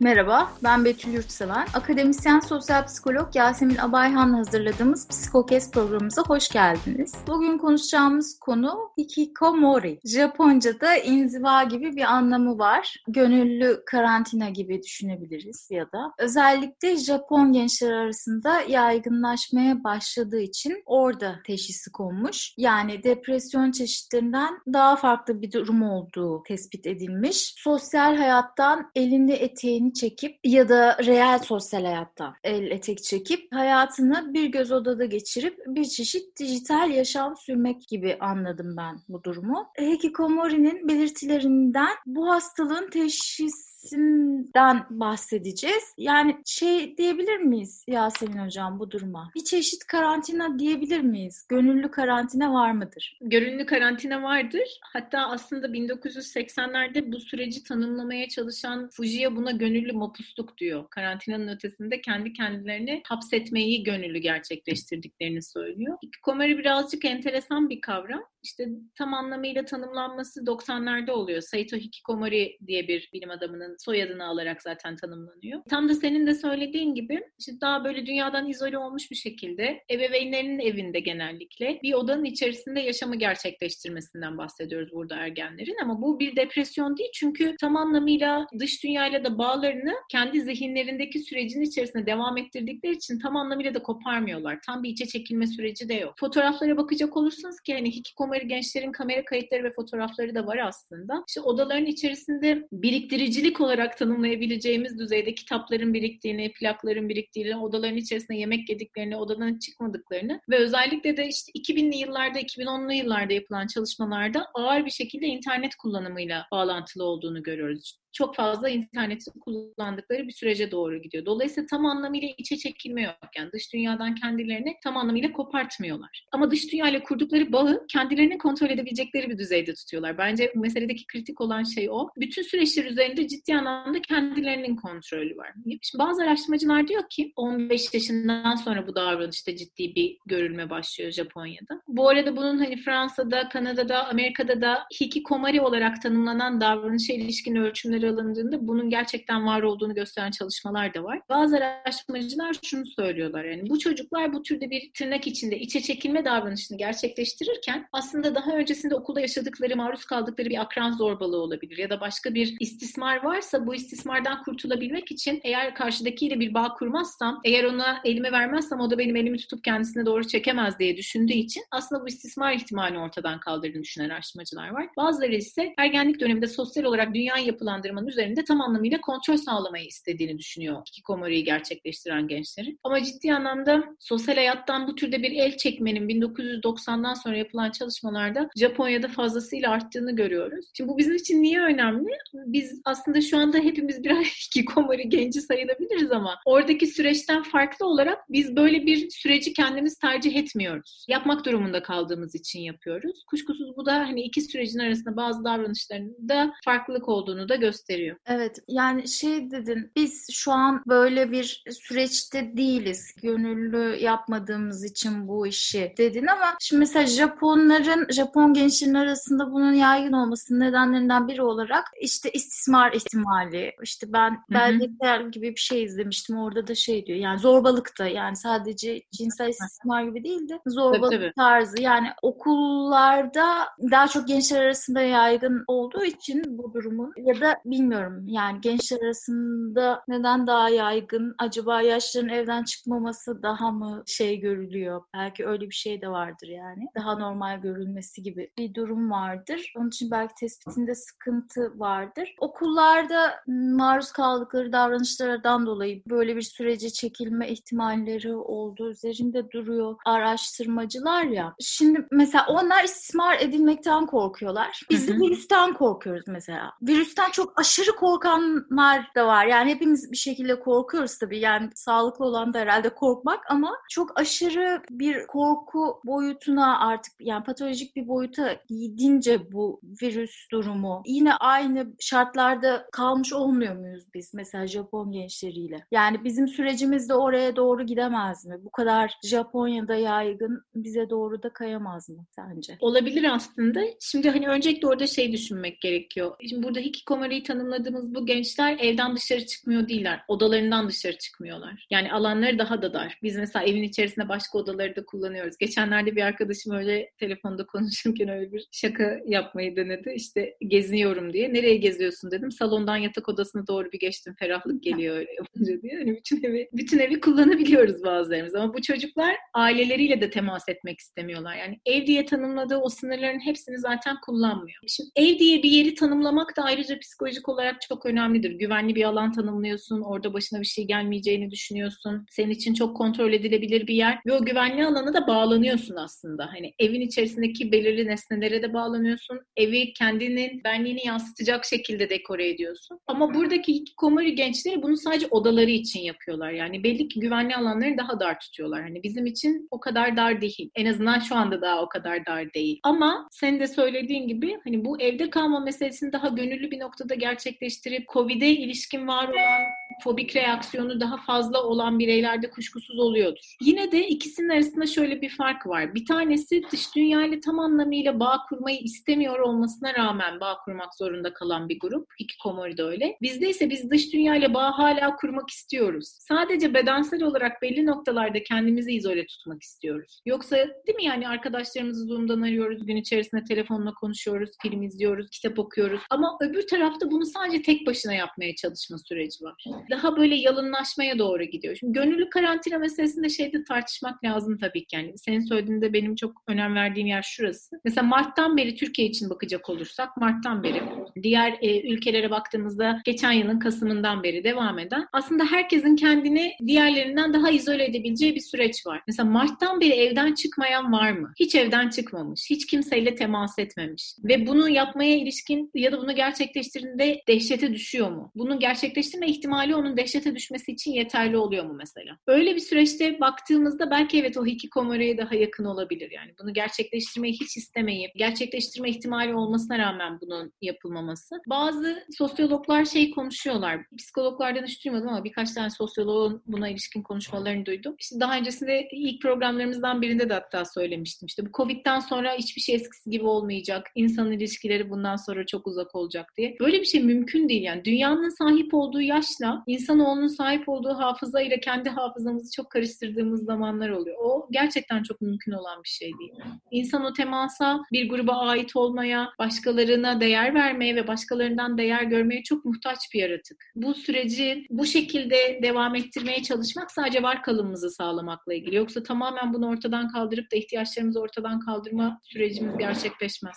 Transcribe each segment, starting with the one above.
Merhaba, ben Betül Yurtseven. Akademisyen sosyal psikolog Yasemin Abayhan'la hazırladığımız Psikokes programımıza hoş geldiniz. Bugün konuşacağımız konu hikikomori. Japonca'da inziva gibi bir anlamı var. Gönüllü karantina gibi düşünebiliriz ya da. Özellikle Japon gençler arasında yaygınlaşmaya başladığı için orada teşhisi konmuş. Yani depresyon çeşitlerinden daha farklı bir durum olduğu tespit edilmiş. Sosyal hayattan elinde eteğini çekip ya da reel sosyal hayattan el etek çekip hayatını bir göz odada geçirip bir çeşit dijital yaşam sürmek gibi anladım ben bu durumu. Hikikomori'nin belirtilerinden bu hastalığın teşhis etkisinden bahsedeceğiz. Yani şey diyebilir miyiz Yasemin Hocam bu duruma? Bir çeşit karantina diyebilir miyiz? Gönüllü karantina var mıdır? Gönüllü karantina vardır. Hatta aslında 1980'lerde bu süreci tanımlamaya çalışan Fujiya buna gönüllü mapusluk diyor. Karantinanın ötesinde kendi kendilerini hapsetmeyi gönüllü gerçekleştirdiklerini söylüyor. Hikikomori birazcık enteresan bir kavram. İşte tam anlamıyla tanımlanması 90'larda oluyor. Saito Hikikomori diye bir bilim adamının soyadını alarak zaten tanımlanıyor. Tam da senin de söylediğin gibi işte daha böyle dünyadan izole olmuş bir şekilde ebeveynlerinin evinde genellikle bir odanın içerisinde yaşamı gerçekleştirmesinden bahsediyoruz burada ergenlerin ama bu bir depresyon değil çünkü tam anlamıyla dış dünyayla da bağlarını kendi zihinlerindeki sürecin içerisinde devam ettirdikleri için tam anlamıyla da koparmıyorlar. Tam bir içe çekilme süreci de yok. Fotoğraflara bakacak olursanız ki hani hikikomori gençlerin kamera kayıtları ve fotoğrafları da var aslında. İşte odaların içerisinde biriktiricilik olarak tanımlayabileceğimiz düzeyde kitapların biriktiğini, plakların biriktiğini, odaların içerisinde yemek yediklerini, odadan çıkmadıklarını ve özellikle de işte 2000'li yıllarda, 2010'lu yıllarda yapılan çalışmalarda ağır bir şekilde internet kullanımıyla bağlantılı olduğunu görüyoruz çok fazla interneti kullandıkları bir sürece doğru gidiyor. Dolayısıyla tam anlamıyla içe çekilme yok. Yani dış dünyadan kendilerini tam anlamıyla kopartmıyorlar. Ama dış dünyayla kurdukları bağı kendilerini kontrol edebilecekleri bir düzeyde tutuyorlar. Bence bu meseledeki kritik olan şey o. Bütün süreçler üzerinde ciddi anlamda kendilerinin kontrolü var. Şimdi bazı araştırmacılar diyor ki 15 yaşından sonra bu davranışta ciddi bir görülme başlıyor Japonya'da. Bu arada bunun hani Fransa'da, Kanada'da, Amerika'da da hikikomori olarak tanımlanan davranışa ilişkin ölçümleri alındığında bunun gerçekten var olduğunu gösteren çalışmalar da var. Bazı araştırmacılar şunu söylüyorlar yani bu çocuklar bu türde bir tırnak içinde içe çekilme davranışını gerçekleştirirken aslında daha öncesinde okulda yaşadıkları, maruz kaldıkları bir akran zorbalığı olabilir ya da başka bir istismar varsa bu istismardan kurtulabilmek için eğer karşıdakiyle bir bağ kurmazsam, eğer ona elimi vermezsem o da benim elimi tutup kendisine doğru çekemez diye düşündüğü için aslında bu istismar ihtimalini ortadan kaldırdığını düşünen araştırmacılar var. Bazıları ise ergenlik döneminde sosyal olarak dünyayı yapılandırma yapılandırmanın üzerinde tam anlamıyla kontrol sağlamayı istediğini düşünüyor Kikomori'yi gerçekleştiren gençlerin. Ama ciddi anlamda sosyal hayattan bu türde bir el çekmenin 1990'dan sonra yapılan çalışmalarda Japonya'da fazlasıyla arttığını görüyoruz. Şimdi bu bizim için niye önemli? Biz aslında şu anda hepimiz birer Kikomori genci sayılabiliriz ama oradaki süreçten farklı olarak biz böyle bir süreci kendimiz tercih etmiyoruz. Yapmak durumunda kaldığımız için yapıyoruz. Kuşkusuz bu da hani iki sürecin arasında bazı davranışlarında farklılık olduğunu da gösteriyor gösteriyor. Evet yani şey dedin biz şu an böyle bir süreçte değiliz. Gönüllü yapmadığımız için bu işi dedin ama şimdi mesela Japonların, Japon gençlerin arasında bunun yaygın olmasının nedenlerinden biri olarak işte istismar ihtimali. İşte ben belgesel gibi bir şey izlemiştim. Orada da şey diyor yani zorbalık da yani sadece cinsel istismar gibi değil de zorbalık tabii, tabii. tarzı. Yani okullarda daha çok gençler arasında yaygın olduğu için bu durumun ya da bilmiyorum yani gençler arasında neden daha yaygın? Acaba yaşların evden çıkmaması daha mı şey görülüyor? Belki öyle bir şey de vardır yani. Daha normal görülmesi gibi bir durum vardır. Onun için belki tespitinde sıkıntı vardır. Okullarda maruz kaldıkları davranışlardan dolayı böyle bir sürece çekilme ihtimalleri olduğu üzerinde duruyor araştırmacılar ya. Şimdi mesela onlar istismar edilmekten korkuyorlar. Biz de virüsten korkuyoruz mesela. Virüsten çok aşırı korkanlar da var. Yani hepimiz bir şekilde korkuyoruz tabii. Yani sağlıklı olan da herhalde korkmak ama çok aşırı bir korku boyutuna artık yani patolojik bir boyuta gidince bu virüs durumu yine aynı şartlarda kalmış olmuyor muyuz biz mesela Japon gençleriyle? Yani bizim sürecimiz de oraya doğru gidemez mi? Bu kadar Japonya'da yaygın bize doğru da kayamaz mı sence? Olabilir aslında. Şimdi hani öncelikle orada şey düşünmek gerekiyor. Şimdi burada hikikomori'yi tanımladığımız bu gençler evden dışarı çıkmıyor değiller. Odalarından dışarı çıkmıyorlar. Yani alanları daha da dar. Biz mesela evin içerisinde başka odaları da kullanıyoruz. Geçenlerde bir arkadaşım öyle telefonda konuşurken öyle bir şaka yapmayı denedi. İşte geziniyorum diye. Nereye geziyorsun dedim. Salondan yatak odasına doğru bir geçtim. Ferahlık geliyor öyle yapınca diye. Yani bütün evi bütün evi kullanabiliyoruz bazılarımız. Ama bu çocuklar aileleriyle de temas etmek istemiyorlar. Yani ev diye tanımladığı o sınırların hepsini zaten kullanmıyor. Şimdi ev diye bir yeri tanımlamak da ayrıca psikolojik olarak çok önemlidir. Güvenli bir alan tanımlıyorsun. Orada başına bir şey gelmeyeceğini düşünüyorsun. Senin için çok kontrol edilebilir bir yer. Ve o güvenli alana da bağlanıyorsun aslında. Hani evin içerisindeki belirli nesnelere de bağlanıyorsun. Evi kendinin benliğini yansıtacak şekilde dekore ediyorsun. Ama buradaki hikikomori gençleri bunu sadece odaları için yapıyorlar. Yani belli ki güvenli alanları daha dar tutuyorlar. Hani bizim için o kadar dar değil. En azından şu anda daha o kadar dar değil. Ama sen de söylediğin gibi hani bu evde kalma meselesini daha gönüllü bir noktada gerçekleştirip COVID'e ilişkin var olan fobik reaksiyonu daha fazla olan bireylerde kuşkusuz oluyordur. Yine de ikisinin arasında şöyle bir fark var. Bir tanesi dış dünyayla tam anlamıyla bağ kurmayı istemiyor olmasına rağmen bağ kurmak zorunda kalan bir grup. Hikikomori de öyle. Bizde ise biz dış dünyayla bağ hala kurmak istiyoruz. Sadece bedensel olarak belli noktalarda kendimizi izole tutmak istiyoruz. Yoksa değil mi yani arkadaşlarımızı Zoom'dan arıyoruz, gün içerisinde telefonla konuşuyoruz, film izliyoruz, kitap okuyoruz. Ama öbür tarafta bunu sadece tek başına yapmaya çalışma süreci var. Daha böyle yalınlaşmaya doğru gidiyor. Şimdi gönüllü karantina meselesinde şeyde tartışmak lazım tabii ki. Yani senin söylediğinde benim çok önem verdiğim yer şurası. Mesela Mart'tan beri Türkiye için bakacak olursak Mart'tan beri diğer e, ülkelere baktığımızda geçen yılın Kasım'ından beri devam eden aslında herkesin kendini diğerlerinden daha izole edebileceği bir süreç var. Mesela Mart'tan beri evden çıkmayan var mı? Hiç evden çıkmamış. Hiç kimseyle temas etmemiş. Ve bunu yapmaya ilişkin ya da bunu gerçekleştirdiğinde dehşete düşüyor mu? Bunu gerçekleştirme ihtimali onun dehşete düşmesi için yeterli oluyor mu mesela? Öyle bir süreçte baktığımızda belki evet o hikikomoriye daha yakın olabilir yani. Bunu gerçekleştirmeyi hiç istemeyip gerçekleştirme ihtimali olmasına rağmen bunun yapılmaması. Bazı sosyologlar şey konuşuyorlar. Psikologlardan hiç duymadım ama birkaç tane sosyoloğun buna ilişkin konuşmalarını duydum. İşte daha öncesinde ilk programlarımızdan birinde de hatta söylemiştim. İşte bu Covid'den sonra hiçbir şey eskisi gibi olmayacak. İnsan ilişkileri bundan sonra çok uzak olacak diye. Böyle bir şey mümkün değil yani. Dünyanın sahip olduğu yaşla insanoğlunun sahip olduğu hafıza ile kendi hafızamızı çok karıştırdığımız zamanlar oluyor. O gerçekten çok mümkün olan bir şey değil. İnsan o temasa, bir gruba ait olmaya, başkalarına değer vermeye ve başkalarından değer görmeye çok muhtaç bir yaratık. Bu süreci bu şekilde devam ettirmeye çalışmak sadece var kalımımızı sağlamakla ilgili. Yoksa tamamen bunu ortadan kaldırıp da ihtiyaçlarımızı ortadan kaldırma sürecimiz gerçekleşmez.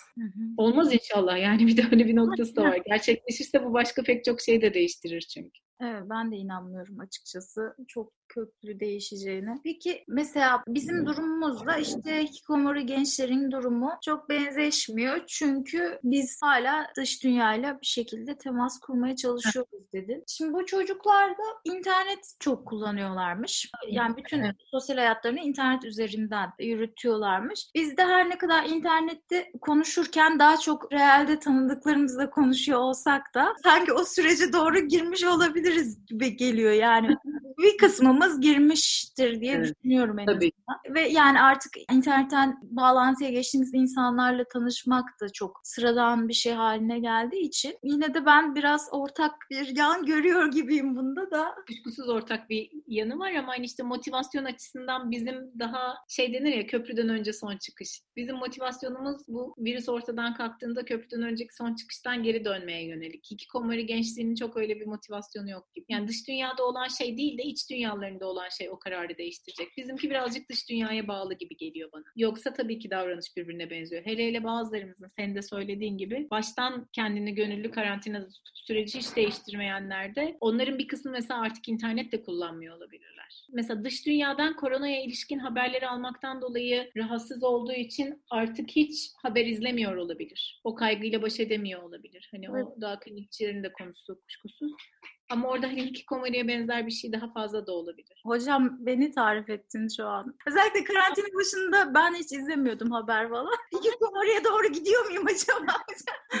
Olmaz inşallah yani bir de öyle bir noktası da var. Gerçekleşirse bu başka pek çok şey de değiştirir çünkü. Evet ben de inanmıyorum açıkçası. Çok köklü değişeceğine. Peki mesela bizim durumumuzda işte hikikomori gençlerin durumu çok benzeşmiyor. Çünkü biz hala dış dünyayla bir şekilde temas kurmaya çalışıyoruz dedin. Şimdi bu çocuklarda internet çok kullanıyorlarmış. Yani bütün sosyal hayatlarını internet üzerinden yürütüyorlarmış. Biz de her ne kadar internette konuşurken daha çok realde tanıdıklarımızla konuşuyor olsak da sanki o sürece doğru girmiş olabiliriz gibi geliyor yani. bir kısmımız girmiştir diye evet. düşünüyorum en Tabii. azından. Ve yani artık internetten bağlantıya geçtiğimiz insanlarla tanışmak da çok sıradan bir şey haline geldiği için yine de ben biraz ortak bir yan görüyor gibiyim bunda da. Kuşkusuz ortak bir yanı var ama hani işte motivasyon açısından bizim daha şey denir ya köprüden önce son çıkış. Bizim motivasyonumuz bu virüs ortadan kalktığında köprüden önceki son çıkıştan geri dönmeye yönelik. Hikikomori gençliğinin çok öyle bir motivasyonu yok gibi. Yani dış dünyada olan şey değil de iç dünyalarında olan şey o kararı değiştirecek. Bizimki birazcık dış dünyaya bağlı gibi geliyor bana. Yoksa tabii ki davranış birbirine benziyor. Hele hele bazılarımızın senin de söylediğin gibi baştan kendini gönüllü karantinada tutup süreci hiç değiştirmeyenlerde onların bir kısmı mesela artık internet de kullanmıyor olabilirler. Mesela dış dünyadan koronaya ilişkin haberleri almaktan dolayı rahatsız olduğu için artık hiç haber izlemiyor olabilir. O kaygıyla baş edemiyor olabilir. Hani evet. o daha klinikçilerin de konusu kuşkusuz. Ama orada hani hikikomori'ye benzer bir şey daha fazla da olabilir. Hocam beni tarif ettin şu an. Özellikle karantina başında ben hiç izlemiyordum haber falan. Hikikomori'ye doğru gidiyor muyum acaba?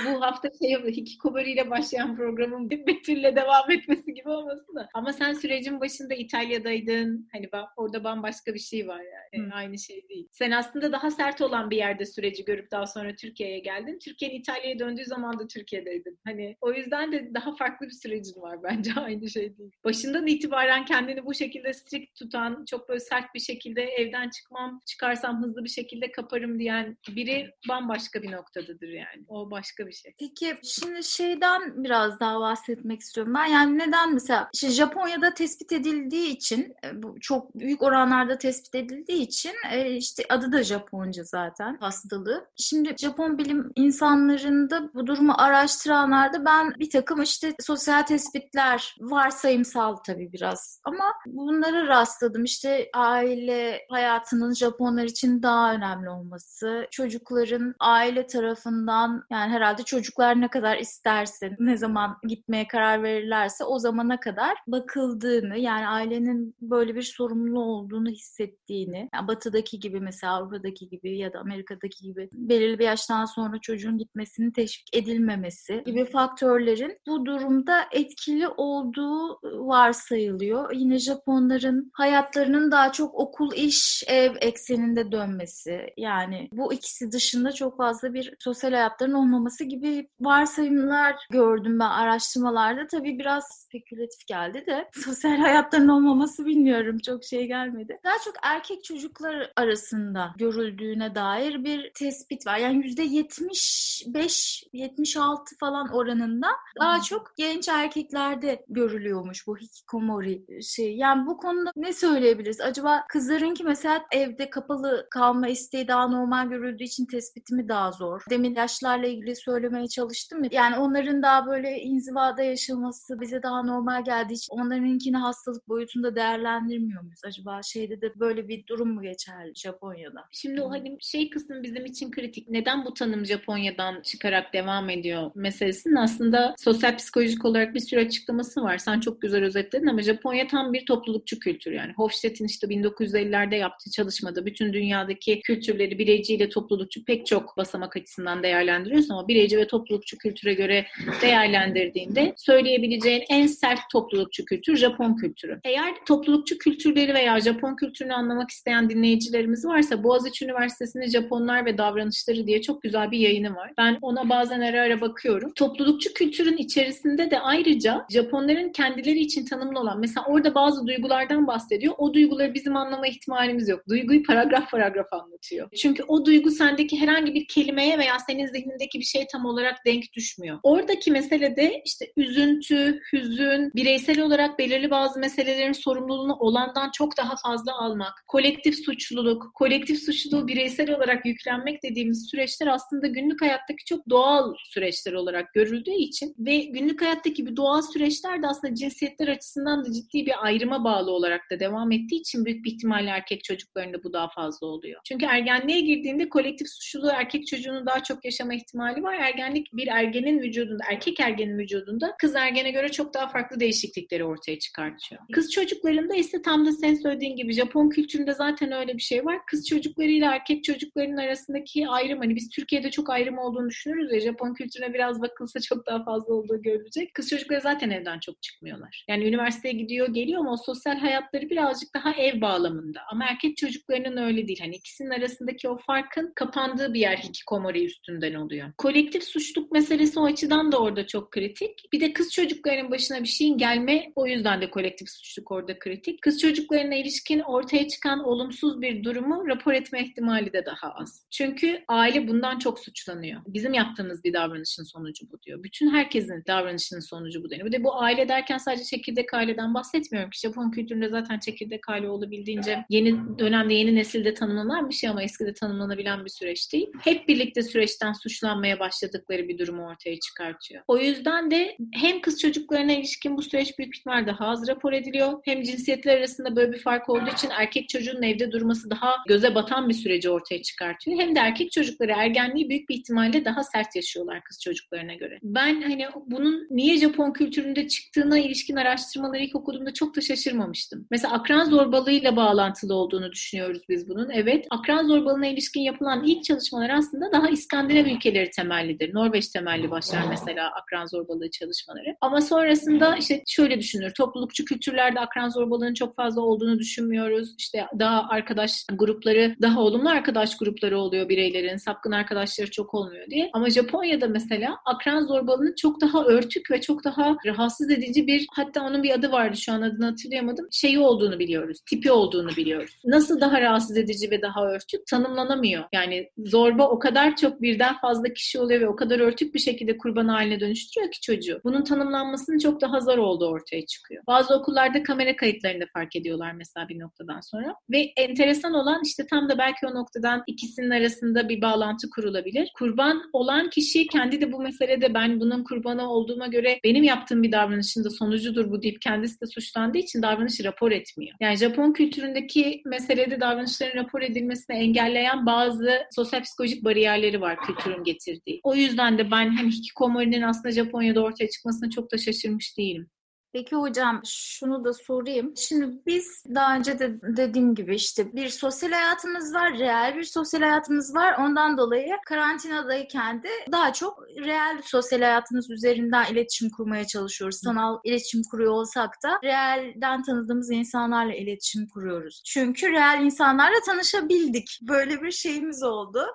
Bu hafta şey oldu. Hikikomori ile başlayan programın Betül'le devam etmesi gibi olmasın da. Ama sen sürecin başında İtalya'daydın. Hani orada bambaşka bir şey var yani. Hı. Aynı şey değil. Sen aslında daha sert olan bir yerde süreci görüp daha sonra Türkiye'ye geldin. Türkiye'nin İtalya'ya döndüğü zaman da Türkiye'deydin. Hani o yüzden de daha farklı bir sürecin var bence aynı şey değil. Başından itibaren kendini bu şekilde strict tutan, çok böyle sert bir şekilde evden çıkmam, çıkarsam hızlı bir şekilde kaparım diyen biri bambaşka bir noktadadır yani. O başka bir şey. Peki şimdi şeyden biraz daha bahsetmek istiyorum ben. Yani neden mesela işte Japonya'da tespit edildiği için e, bu çok büyük oranlarda tespit edildiği için e, işte adı da Japonca zaten hastalığı. Şimdi Japon bilim insanlarında bu durumu araştıranlarda ben bir takım işte sosyal tespitler varsayımsal tabii biraz ama bunlara rastladım. İşte aile hayatının Japonlar için daha önemli olması, çocukların aile tarafından yani herhalde çocuklar ne kadar isterse, ne zaman gitmeye karar verirlerse o zamana kadar bakıldığını yani ailenin böyle bir sorumlu olduğunu hissettiğini yani batıdaki gibi mesela Avrupa'daki gibi ya da Amerika'daki gibi belirli bir yaştan sonra çocuğun gitmesinin teşvik edilmemesi gibi faktörlerin bu durumda etkili olduğu varsayılıyor. Yine Japonların hayatlarının daha çok okul, iş, ev ekseninde dönmesi yani bu ikisi dışında çok fazla bir sosyal hayatların olmaması gibi varsayımlar gördüm ben araştırmalarda. Tabii biraz spekülatif geldi de sosyal hayatların olmaması bilmiyorum çok şey gelmedi. Daha çok erkek çocuklar arasında görüldüğüne dair bir tespit var. Yani yüzde 75 76 falan oranında daha çok genç erkeklerde görülüyormuş bu hikikomori şey. Yani bu konuda ne söyleyebiliriz? Acaba kızların ki mesela evde kapalı kalma isteği daha normal görüldüğü için tespiti mi daha zor? Demin yaşlarla ilgili söylemeye çalıştım. Yani onların daha böyle inzivada yaşaması bize daha normal geldiği için onlarınkini hastalık boyutunda değerlendirmiyor muyuz? Acaba şeyde de böyle bir durum mu geçerli Japonya'da? Şimdi o hani şey kısmı bizim için kritik. Neden bu tanım Japonya'dan çıkarak devam ediyor meselesinin aslında sosyal psikolojik olarak bir sürü açıklaması var. Sen çok güzel özetledin ama Japonya tam bir toplulukçu kültür yani. Hofstadt'in işte 1950'lerde yaptığı çalışmada bütün dünyadaki kültürleri bireyciyle toplulukçu pek çok basamak açısından değerlendiriyorsun ama bireyci ve toplulukçu kültüre göre değerlendirdiğinde söyleyebileceğin en sert toplulukçu kültür Japon kültürü. Eğer toplulukçu kültürleri veya Japon kültürünü anlamak isteyen dinleyicilerimiz varsa Boğaziçi Üniversitesi'nin Japonlar ve Davranışları diye çok güzel bir yayını var. Ben ona bazen ara ara bakıyorum. Toplulukçu kültürün içerisinde de ayrıca Japonların kendileri için tanımlı olan mesela orada bazı duygulardan bahsediyor. O duyguları bizim anlama ihtimalimiz yok. Duyguyu paragraf paragraf anlatıyor. Çünkü o duygu sendeki herhangi bir kelimeye veya senin zihnindeki bir şey tam olarak denk düşmüyor. Oradaki mesele de işte üzüntü, hüzün, bireysel olarak belirli bazı meselelerin sorumluluğunu olandan çok daha fazla almak, kolektif suçluluk, kolektif suçluluğu bireysel olarak yüklenmek dediğimiz süreçler aslında günlük hayattaki çok doğal süreçler olarak görüldüğü için ve günlük hayattaki bir doğal süreçler de aslında cinsiyetler açısından da ciddi bir ayrıma bağlı olarak da devam ettiği için büyük bir ihtimalle erkek çocuklarında bu daha fazla oluyor. Çünkü ergenliğe girdiğinde kolektif suçluluğu erkek çocuğunun daha çok yaşama ihtimali var. Ergenlik bir ergenin vücudunda, erkek ergenin vücudunda kız ergene göre çok daha farklı değişiklikleri ortaya çıkartıyor. Kız çocuklarında ise tam da sen söylediğin gibi Japon kültüründe zaten öyle bir şey var. Kız çocuklarıyla erkek çocuklarının arasındaki ayrım hani biz Türkiye'de çok ayrım olduğunu düşünürüz ya Japon kültürüne biraz bakılsa çok daha fazla olduğu görülecek. Kız çocukları zaten evden çok çıkmıyorlar. Yani üniversiteye gidiyor geliyor ama o sosyal hayatları birazcık daha ev bağlamında. Ama erkek çocuklarının öyle değil. Hani ikisinin arasındaki o farkın kapandığı bir yer hikikomori üstünden oluyor. Kolektif suçluk meselesi o açıdan da orada çok kritik. Bir de kız çocuklarının başına bir şeyin gelme o yüzden de kolektif suçluk orada kritik. Kız çocuklarına ilişkin ortaya çıkan olumsuz bir durumu rapor etme ihtimali de daha az. Çünkü aile bundan çok suçlanıyor. Bizim yaptığımız bir davranışın sonucu bu diyor. Bütün herkesin davranışının sonucu bu deniyor. Bir de aile derken sadece çekirdek aileden bahsetmiyorum ki Japon kültüründe zaten çekirdek aile olabildiğince yeni dönemde yeni nesilde tanımlanan bir şey ama eskide tanımlanabilen bir süreç değil. Hep birlikte süreçten suçlanmaya başladıkları bir durumu ortaya çıkartıyor. O yüzden de hem kız çocuklarına ilişkin bu süreç büyük ihtimal daha az rapor ediliyor. Hem cinsiyetler arasında böyle bir fark olduğu için erkek çocuğun evde durması daha göze batan bir süreci ortaya çıkartıyor. Hem de erkek çocukları ergenliği büyük bir ihtimalle daha sert yaşıyorlar kız çocuklarına göre. Ben hani bunun niye Japon kültüründe ortaya çıktığına ilişkin araştırmaları ilk okuduğumda çok da şaşırmamıştım. Mesela akran zorbalığıyla bağlantılı olduğunu düşünüyoruz biz bunun. Evet, akran zorbalığına ilişkin yapılan ilk çalışmalar aslında daha İskandinav ülkeleri temellidir. Norveç temelli başlar mesela akran zorbalığı çalışmaları. Ama sonrasında işte şöyle düşünür. Toplulukçu kültürlerde akran zorbalığının çok fazla olduğunu düşünmüyoruz. İşte daha arkadaş grupları, daha olumlu arkadaş grupları oluyor bireylerin. Sapkın arkadaşları çok olmuyor diye. Ama Japonya'da mesela akran zorbalığının çok daha örtük ve çok daha rahatsız edici bir hatta onun bir adı vardı şu an adını hatırlayamadım. Şeyi olduğunu biliyoruz. Tipi olduğunu biliyoruz. Nasıl daha rahatsız edici ve daha örtük tanımlanamıyor. Yani zorba o kadar çok birden fazla kişi oluyor ve o kadar örtük bir şekilde kurban haline dönüştürüyor ki çocuğu. Bunun tanımlanmasının çok daha zor olduğu ortaya çıkıyor. Bazı okullarda kamera kayıtlarını fark ediyorlar mesela bir noktadan sonra. Ve enteresan olan işte tam da belki o noktadan ikisinin arasında bir bağlantı kurulabilir. Kurban olan kişi kendi de bu meselede ben bunun kurbanı olduğuma göre benim yaptığım bir da sonucudur bu deyip kendisi de suçlandığı için davranışı rapor etmiyor. Yani Japon kültüründeki meselede davranışların rapor edilmesini engelleyen bazı sosyal psikolojik bariyerleri var kültürün getirdiği. O yüzden de ben hani hikikomori'nin aslında Japonya'da ortaya çıkmasına çok da şaşırmış değilim. Peki hocam şunu da sorayım. Şimdi biz daha önce de dediğim gibi işte bir sosyal hayatımız var, reel bir sosyal hayatımız var. Ondan dolayı karantinadayken de daha çok reel sosyal hayatımız üzerinden iletişim kurmaya çalışıyoruz. Sanal iletişim kuruyor olsak da reelden tanıdığımız insanlarla iletişim kuruyoruz. Çünkü reel insanlarla tanışabildik. Böyle bir şeyimiz oldu.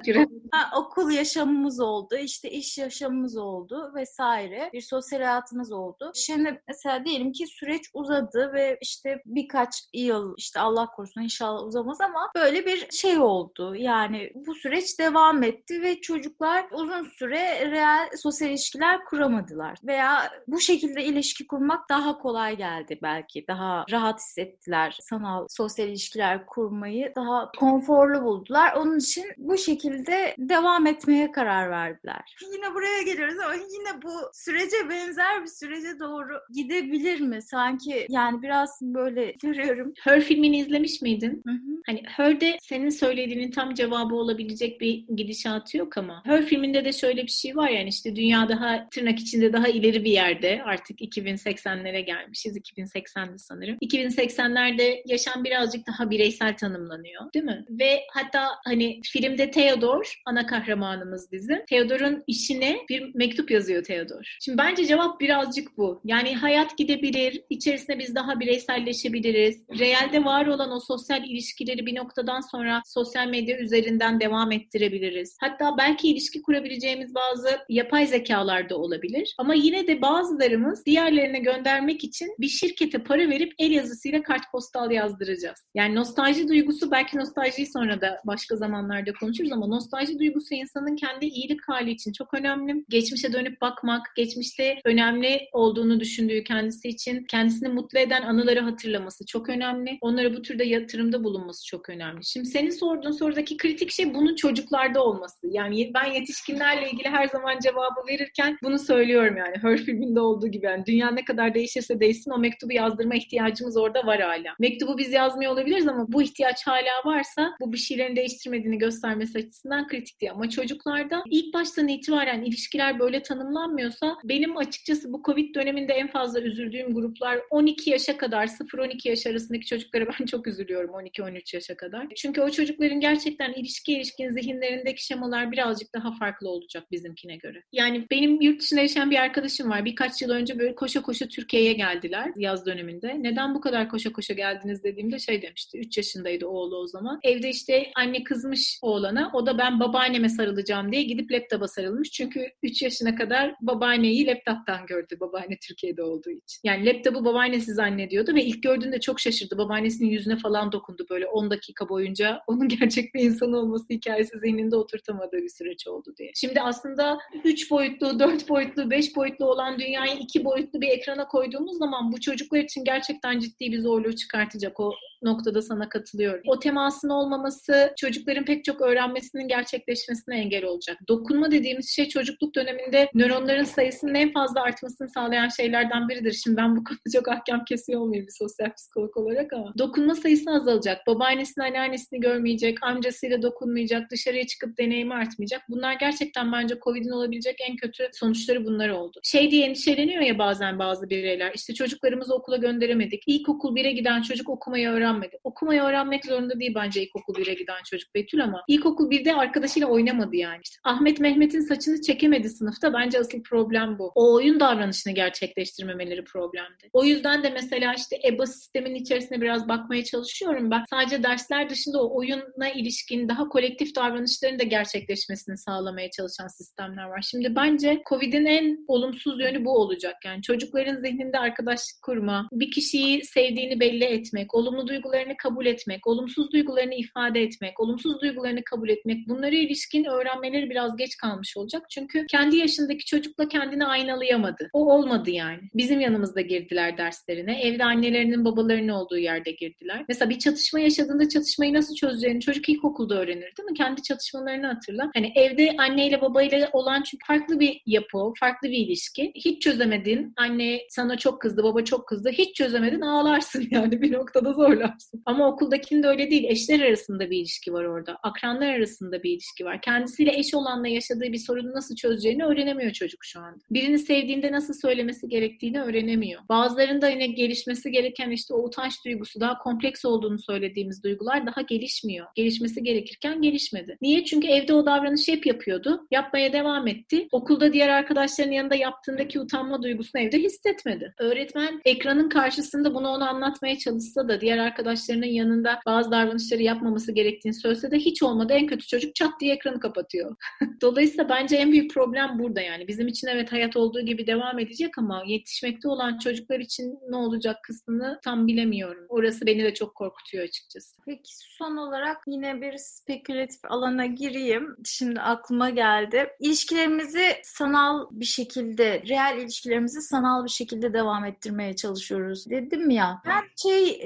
Ha, okul yaşamımız oldu, işte iş yaşamımız oldu vesaire. Bir sosyal hayatımız oldu. Şimdi mesela diyelim ki süreç uzadı ve işte birkaç yıl işte Allah korusun inşallah uzamaz ama böyle bir şey oldu. Yani bu süreç devam etti ve çocuklar uzun süre real sosyal ilişkiler kuramadılar. Veya bu şekilde ilişki kurmak daha kolay geldi belki. Daha rahat hissettiler. Sanal sosyal ilişkiler kurmayı daha konforlu buldular. Onun için bu şekilde devam etmeye karar verdiler. Yine buraya geliyoruz ama yine bu sürece benzer bir sürece doğru gidebilir olabilir mi? Sanki yani biraz böyle görüyorum. Her filmini izlemiş miydin? Hı hı. Hani Her'de senin söylediğinin tam cevabı olabilecek bir gidişatı yok ama Her filminde de şöyle bir şey var yani işte dünya daha tırnak içinde daha ileri bir yerde artık 2080'lere gelmişiz. 2080'de sanırım. 2080'lerde yaşam birazcık daha bireysel tanımlanıyor değil mi? Ve hatta hani filmde Theodore ana kahramanımız bizim. Theodore'un işine bir mektup yazıyor Theodore. Şimdi bence cevap birazcık bu. Yani hayat gidebilir, içerisinde biz daha bireyselleşebiliriz. Realde var olan o sosyal ilişkileri bir noktadan sonra sosyal medya üzerinden devam ettirebiliriz. Hatta belki ilişki kurabileceğimiz bazı yapay zekalar da olabilir. Ama yine de bazılarımız diğerlerine göndermek için bir şirkete para verip el yazısıyla kartpostal yazdıracağız. Yani nostalji duygusu belki nostaljiyi sonra da başka zamanlarda konuşuruz ama nostalji duygusu insanın kendi iyilik hali için çok önemli. Geçmişe dönüp bakmak, geçmişte önemli olduğunu düşündüğü kendisi kendisi için kendisini mutlu eden anıları hatırlaması çok önemli. Onlara bu türde yatırımda bulunması çok önemli. Şimdi senin sorduğun sorudaki kritik şey bunun çocuklarda olması. Yani ben yetişkinlerle ilgili her zaman cevabı verirken bunu söylüyorum yani. Her filminde olduğu gibi yani dünya ne kadar değişirse değişsin o mektubu yazdırma ihtiyacımız orada var hala. Mektubu biz yazmıyor olabiliriz ama bu ihtiyaç hala varsa bu bir şeylerin değiştirmediğini göstermesi açısından kritik diye. Ama çocuklarda ilk baştan itibaren ilişkiler böyle tanımlanmıyorsa benim açıkçası bu Covid döneminde en fazla üzüldüğüm üzüldüğüm gruplar 12 yaşa kadar 0-12 yaş arasındaki çocuklara ben çok üzülüyorum 12-13 yaşa kadar. Çünkü o çocukların gerçekten ilişki ilişkin zihinlerindeki şemalar birazcık daha farklı olacak bizimkine göre. Yani benim yurt dışında yaşayan bir arkadaşım var. Birkaç yıl önce böyle koşa koşa Türkiye'ye geldiler yaz döneminde. Neden bu kadar koşa koşa geldiniz dediğimde şey demişti. 3 yaşındaydı oğlu o zaman. Evde işte anne kızmış oğlana. O da ben babaanneme sarılacağım diye gidip laptopa sarılmış. Çünkü 3 yaşına kadar babaanneyi laptoptan gördü. Babaanne Türkiye'de olduğu için. Yani laptopu babaannesi zannediyordu ve ilk gördüğünde çok şaşırdı. Babaannesinin yüzüne falan dokundu böyle 10 dakika boyunca. Onun gerçek bir insan olması hikayesi zihninde oturtamadığı bir süreç oldu diye. Şimdi aslında 3 boyutlu, 4 boyutlu, 5 boyutlu olan dünyayı 2 boyutlu bir ekrana koyduğumuz zaman bu çocuklar için gerçekten ciddi bir zorluğu çıkartacak. O noktada sana katılıyorum. O temasın olmaması çocukların pek çok öğrenmesinin gerçekleşmesine engel olacak. Dokunma dediğimiz şey çocukluk döneminde nöronların sayısının en fazla artmasını sağlayan şeylerden biridir. Şimdi ben bu konuda çok ahkam kesiyor olmayayım bir sosyal psikolog olarak ama dokunma sayısı azalacak. Babaannesini, anneannesini görmeyecek, amcasıyla dokunmayacak, dışarıya çıkıp deneyimi artmayacak. Bunlar gerçekten bence COVID'in olabilecek en kötü sonuçları bunlar oldu. Şey diye endişeleniyor ya bazen bazı bireyler. İşte çocuklarımızı okula gönderemedik. İlkokul 1'e giden çocuk okumayı öğrenmedi. Okumayı öğrenmek zorunda değil bence ilkokul 1'e giden çocuk Betül ama ilkokul 1'de arkadaşıyla oynamadı yani. İşte Ahmet Mehmet'in saçını çekemedi sınıfta. Bence asıl problem bu. O oyun davranışını gerçekleştirmemeleri problemdi. O yüzden de mesela işte EBA sistemin içerisine biraz bakmaya çalışıyorum ben. Sadece dersler dışında o oyuna ilişkin daha kolektif davranışların da gerçekleşmesini sağlamaya çalışan sistemler var. Şimdi bence COVID'in en olumsuz yönü bu olacak. Yani çocukların zihninde arkadaşlık kurma, bir kişiyi sevdiğini belli etmek, olumlu duygularını kabul etmek, olumsuz duygularını ifade etmek, olumsuz duygularını kabul etmek bunlara ilişkin öğrenmeleri biraz geç kalmış olacak. Çünkü kendi yaşındaki çocukla kendini aynalayamadı. O olmadı yani. Bizim yanımızda girdiler derslerine. Evde annelerinin babalarının olduğu yerde girdiler. Mesela bir çatışma yaşadığında çatışmayı nasıl çözeceğini çocuk ilkokulda öğrenir değil mi? Kendi çatışmalarını hatırla. Hani evde anneyle babayla olan çünkü farklı bir yapı, farklı bir ilişki. Hiç çözemedin. Anne sana çok kızdı, baba çok kızdı. Hiç çözemedin ağlarsın yani bir noktada zorlarsın. Ama okuldakinde öyle değil. Eşler arasında bir ilişki var orada. Akranlar arasında bir ilişki var. Kendisiyle eş olanla yaşadığı bir sorunu nasıl çözeceğini öğrenemiyor çocuk şu anda. Birini sevdiğinde nasıl söylemesi gerektiğini öğrenemiyor. Bazılarında yine gelişmesi gereken işte o utanç duygusu daha kompleks olduğunu söylediğimiz duygular daha gelişmiyor. Gelişmesi gerekirken gelişmedi. Niye? Çünkü evde o davranışı hep yapıyordu. Yapmaya devam etti. Okulda diğer arkadaşların yanında yaptığındaki utanma duygusunu evde hissetmedi. Öğretmen ekranın karşısında bunu ona anlatmaya çalışsa da diğer arkadaşlarının yanında bazı davranışları yapmaması gerektiğini söylese de hiç olmadı. En kötü çocuk çat diye ekranı kapatıyor. Dolayısıyla bence en büyük problem burada yani. Bizim için evet hayat olduğu gibi devam edecek ama yetişmekte olan çocuklar için ne olacak kısmını tam bilemiyorum. Orası beni de çok korkutuyor açıkçası. Peki son olarak yine bir spekülatif alana gireyim. Şimdi aklıma geldi. İlişkilerimizi sanal bir şekilde, reel ilişkilerimizi sanal bir şekilde devam ettirmeye çalışıyoruz dedim ya. Ben şey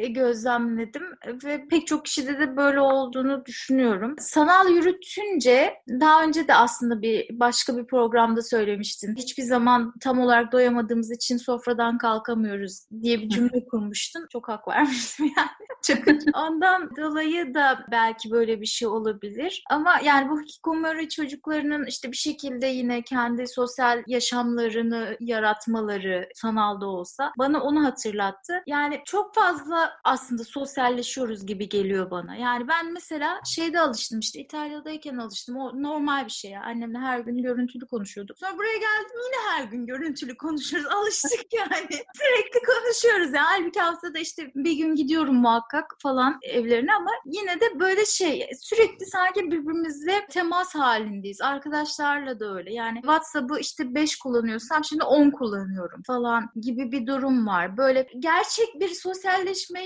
gözlemledim ve pek çok kişide de böyle olduğunu düşünüyorum. Sanal yürütünce daha önce de aslında bir başka bir programda söylemiştin. Hiçbir zaman tam olarak doyamadığımız için sofradan kalkamıyoruz diye bir cümle kurmuştun. Çok hak vermiştim yani. Çok. Ondan dolayı da belki böyle bir şey olabilir. Ama yani bu hikikomori çocuklarının işte bir şekilde yine kendi sosyal yaşamlarını yaratmaları sanalda olsa bana onu hatırlattı. Yani çok fazla aslında sosyalleşiyoruz gibi geliyor bana. Yani ben mesela şeyde alıştım işte İtalya'dayken alıştım. O normal bir şey ya. Annemle her gün görüntülü konuşuyorduk. Sonra buraya geldim yine her gün görüntülü konuşuyoruz. Alıştık yani. Sürekli konuşuyoruz yani. Halbuki haftada işte bir gün gidiyorum muhakkak falan evlerine ama yine de böyle şey sürekli sanki birbirimizle temas halindeyiz. Arkadaşlarla da öyle. Yani WhatsApp'ı işte 5 kullanıyorsam şimdi 10 kullanıyorum falan gibi bir durum var. Böyle gerçek bir sosyalleşme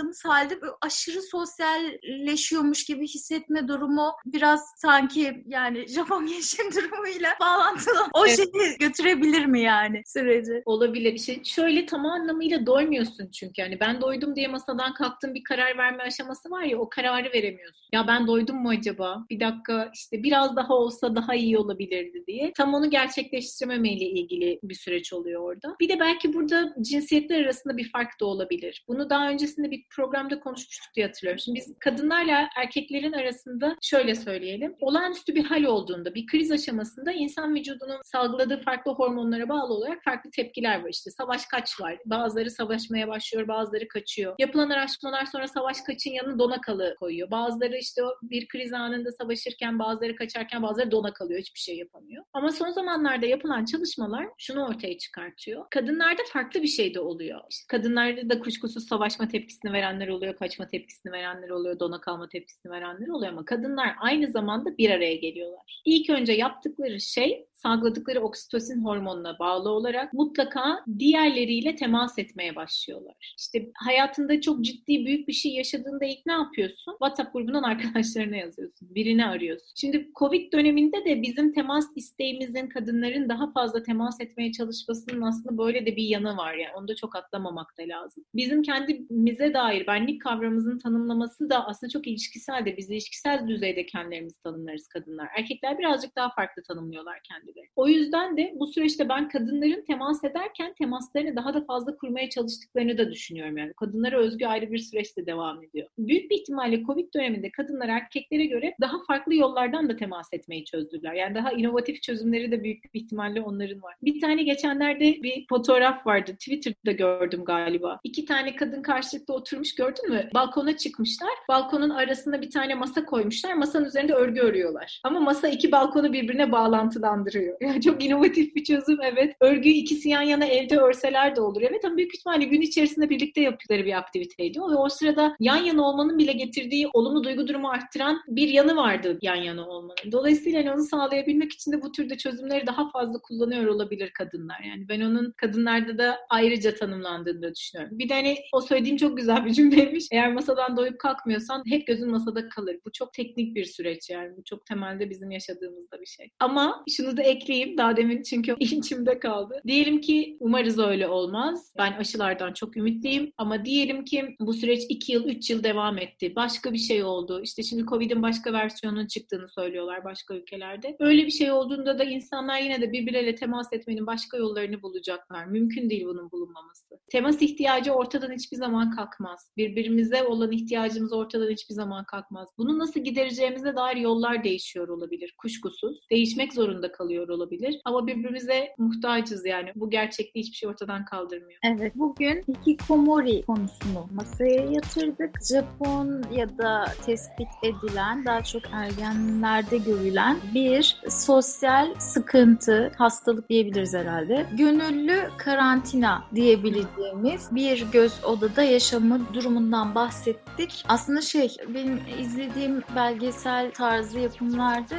yaşayamadığımız halde böyle aşırı sosyalleşiyormuş gibi hissetme durumu biraz sanki yani Japon gençliğin durumuyla bağlantılı. O evet. şeyi götürebilir mi yani süreci? Olabilir. İşte şöyle tam anlamıyla doymuyorsun çünkü. Yani ben doydum diye masadan kalktım bir karar verme aşaması var ya o kararı veremiyorsun. Ya ben doydum mu acaba? Bir dakika işte biraz daha olsa daha iyi olabilirdi diye. Tam onu gerçekleştirememeyle ilgili bir süreç oluyor orada. Bir de belki burada cinsiyetler arasında bir fark da olabilir. Bunu daha öncesinde bir programda konuşmuştuk diye hatırlıyorum. Şimdi biz kadınlarla erkeklerin arasında şöyle söyleyelim. Olağanüstü bir hal olduğunda, bir kriz aşamasında insan vücudunun salgıladığı farklı hormonlara bağlı olarak farklı tepkiler var. İşte savaş kaç var. Bazıları savaşmaya başlıyor, bazıları kaçıyor. Yapılan araştırmalar sonra savaş kaçın yanına dona kalı koyuyor. Bazıları işte bir kriz anında savaşırken, bazıları kaçarken, bazıları dona kalıyor. Hiçbir şey yapamıyor. Ama son zamanlarda yapılan çalışmalar şunu ortaya çıkartıyor. Kadınlarda farklı bir şey de oluyor. İşte kadınlarda da kuşkusuz savaşma tepkisini verenler oluyor, kaçma tepkisini verenler oluyor, dona kalma tepkisini verenler oluyor ama kadınlar aynı zamanda bir araya geliyorlar. İlk önce yaptıkları şey salgıladıkları oksitosin hormonuna bağlı olarak mutlaka diğerleriyle temas etmeye başlıyorlar. İşte hayatında çok ciddi büyük bir şey yaşadığında ilk ne yapıyorsun? WhatsApp grubundan arkadaşlarına yazıyorsun. Birini arıyorsun. Şimdi Covid döneminde de bizim temas isteğimizin kadınların daha fazla temas etmeye çalışmasının aslında böyle de bir yanı var yani onu da çok atlamamak da lazım. Bizim kendimize dair benlik kavramımızın tanımlaması da aslında çok ilişkisel de biz ilişkisel düzeyde kendilerimizi tanımlarız kadınlar. Erkekler birazcık daha farklı tanımlıyorlar kendileri. O yüzden de bu süreçte ben kadınların temas ederken temaslarını daha da fazla kurmaya çalıştıklarını da düşünüyorum yani. Kadınlara özgü ayrı bir süreçte devam ediyor. Büyük bir ihtimalle Covid döneminde kadınlar erkeklere göre daha farklı yollardan da temas etmeyi çözdüler. Yani daha inovatif çözümleri de büyük bir ihtimalle onların var. Bir tane geçenlerde bir fotoğraf vardı. Twitter'da gördüm galiba. İki tane kadın karşılıklı oturmuş gördün mü? Balkona çıkmışlar. Balkonun arasında bir tane masa koymuşlar. Masanın üzerinde örgü örüyorlar. Ama masa iki balkonu birbirine bağlantılandırıyor. Yani çok inovatif bir çözüm evet. Örgüyü ikisi yan yana evde örseler de olur. Evet ama büyük ihtimalle gün içerisinde birlikte yaptıkları bir aktiviteydi. Ve o sırada yan yana olmanın bile getirdiği olumlu duygu durumu arttıran bir yanı vardı yan yana olmanın. Dolayısıyla hani onu sağlayabilmek için de bu türde çözümleri daha fazla kullanıyor olabilir kadınlar. Yani ben onun kadınlarda da ayrıca tanımlandığını da düşünüyorum. Bir de hani o söylediğim çok güzel bir cümleymiş. Eğer masadan doyup kalkmıyorsan hep gözün masada kalır. Bu çok teknik bir süreç yani. Bu çok temelde bizim yaşadığımızda bir şey. Ama şunu da ekleyeyim daha demin çünkü içimde kaldı. Diyelim ki umarız öyle olmaz. Ben aşılardan çok ümitliyim ama diyelim ki bu süreç 2 yıl 3 yıl devam etti. Başka bir şey oldu. İşte şimdi Covid'in başka versiyonunun çıktığını söylüyorlar başka ülkelerde. Öyle bir şey olduğunda da insanlar yine de birbirleriyle temas etmenin başka yollarını bulacaklar. Mümkün değil bunun bulunmaması. Temas ihtiyacı ortadan hiçbir zaman kalkmaz. Birbirimize olan ihtiyacımız ortadan hiçbir zaman kalkmaz. Bunu nasıl gidereceğimize dair yollar değişiyor olabilir kuşkusuz. Değişmek zorunda kalıyor olabilir. Ama birbirimize muhtacız yani. Bu gerçekliği hiçbir şey ortadan kaldırmıyor. Evet. Bugün hikikomori konusunu masaya yatırdık. Japon ya da tespit edilen daha çok ergenlerde görülen bir sosyal sıkıntı, hastalık diyebiliriz herhalde. Gönüllü karantina diyebileceğimiz bir göz odada yaşamı durumundan bahsettik. Aslında şey benim izlediğim belgesel tarzı yapımlarda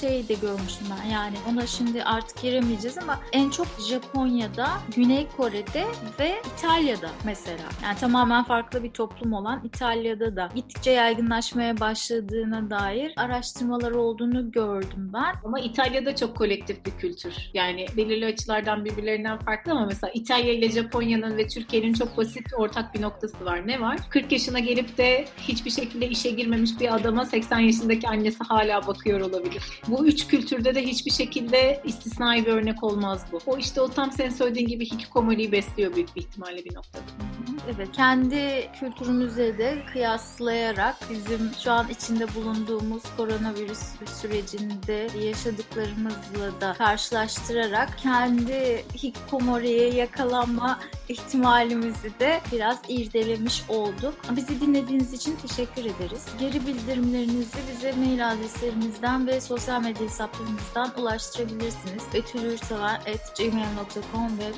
şey de görmüştüm ben yani ona şimdi artık giremeyeceğiz ama en çok Japonya'da, Güney Kore'de ve İtalya'da mesela. Yani tamamen farklı bir toplum olan İtalya'da da gittikçe yaygınlaşmaya başladığına dair araştırmalar olduğunu gördüm ben. Ama İtalya'da çok kolektif bir kültür. Yani belirli açılardan birbirlerinden farklı ama mesela İtalya ile Japonya'nın ve Türkiye'nin çok basit ortak bir noktası var. Ne var? 40 yaşına gelip de hiçbir şekilde işe girmemiş bir adama 80 yaşındaki annesi hala bakıyor olabilir. Bu üç kültürde de hiçbir şekilde istisnai bir örnek olmaz bu. O işte o tam senin söylediğin gibi hikikomoriyi besliyor büyük bir ihtimalle bir noktada. Evet, kendi kültürümüzle de kıyaslayarak bizim şu an içinde bulunduğumuz koronavirüs sürecinde yaşadıklarımızla da karşılaştırarak kendi hikikomoriye yakalanma ihtimalimizi de biraz irdelemiş olduk. Bizi dinlediğiniz için teşekkür ederiz. Geri bildirimlerinizi bize mail adreslerimizden ve sosyal medya hesaplarımızdan ulaştırabilirsiniz. betülürsavar.gmail.com ve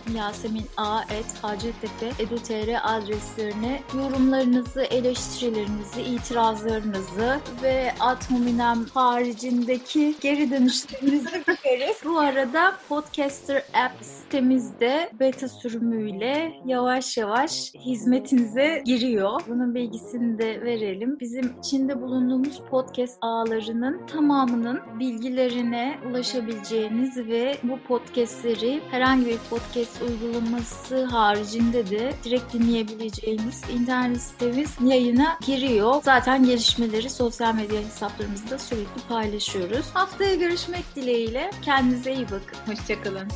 yasemin.a.hacettepe.edu.tr adreslerine yorumlarınızı, eleştirilerinizi, itirazlarınızı ve Ad hominem haricindeki geri dönüşlerinizi bekleriz. Bu arada Podcaster App sitemizde beta sürümüyle yavaş yavaş hizmetinize giriyor. Bunun bilgisini de verelim. Bizim içinde bulunduğumuz podcast ağlarının tamamının bilgilerine ulaşabileceğiniz ve bu podcastleri herhangi bir podcast uygulaması haricinde de direkt dinleyebileceğiniz internet sitemiz yayına giriyor. Zaten gelişmeleri sosyal medya hesaplarımızda sürekli paylaşıyoruz. Haftaya görüşmek dileğiyle. Kendinize iyi bakın. Hoşçakalın.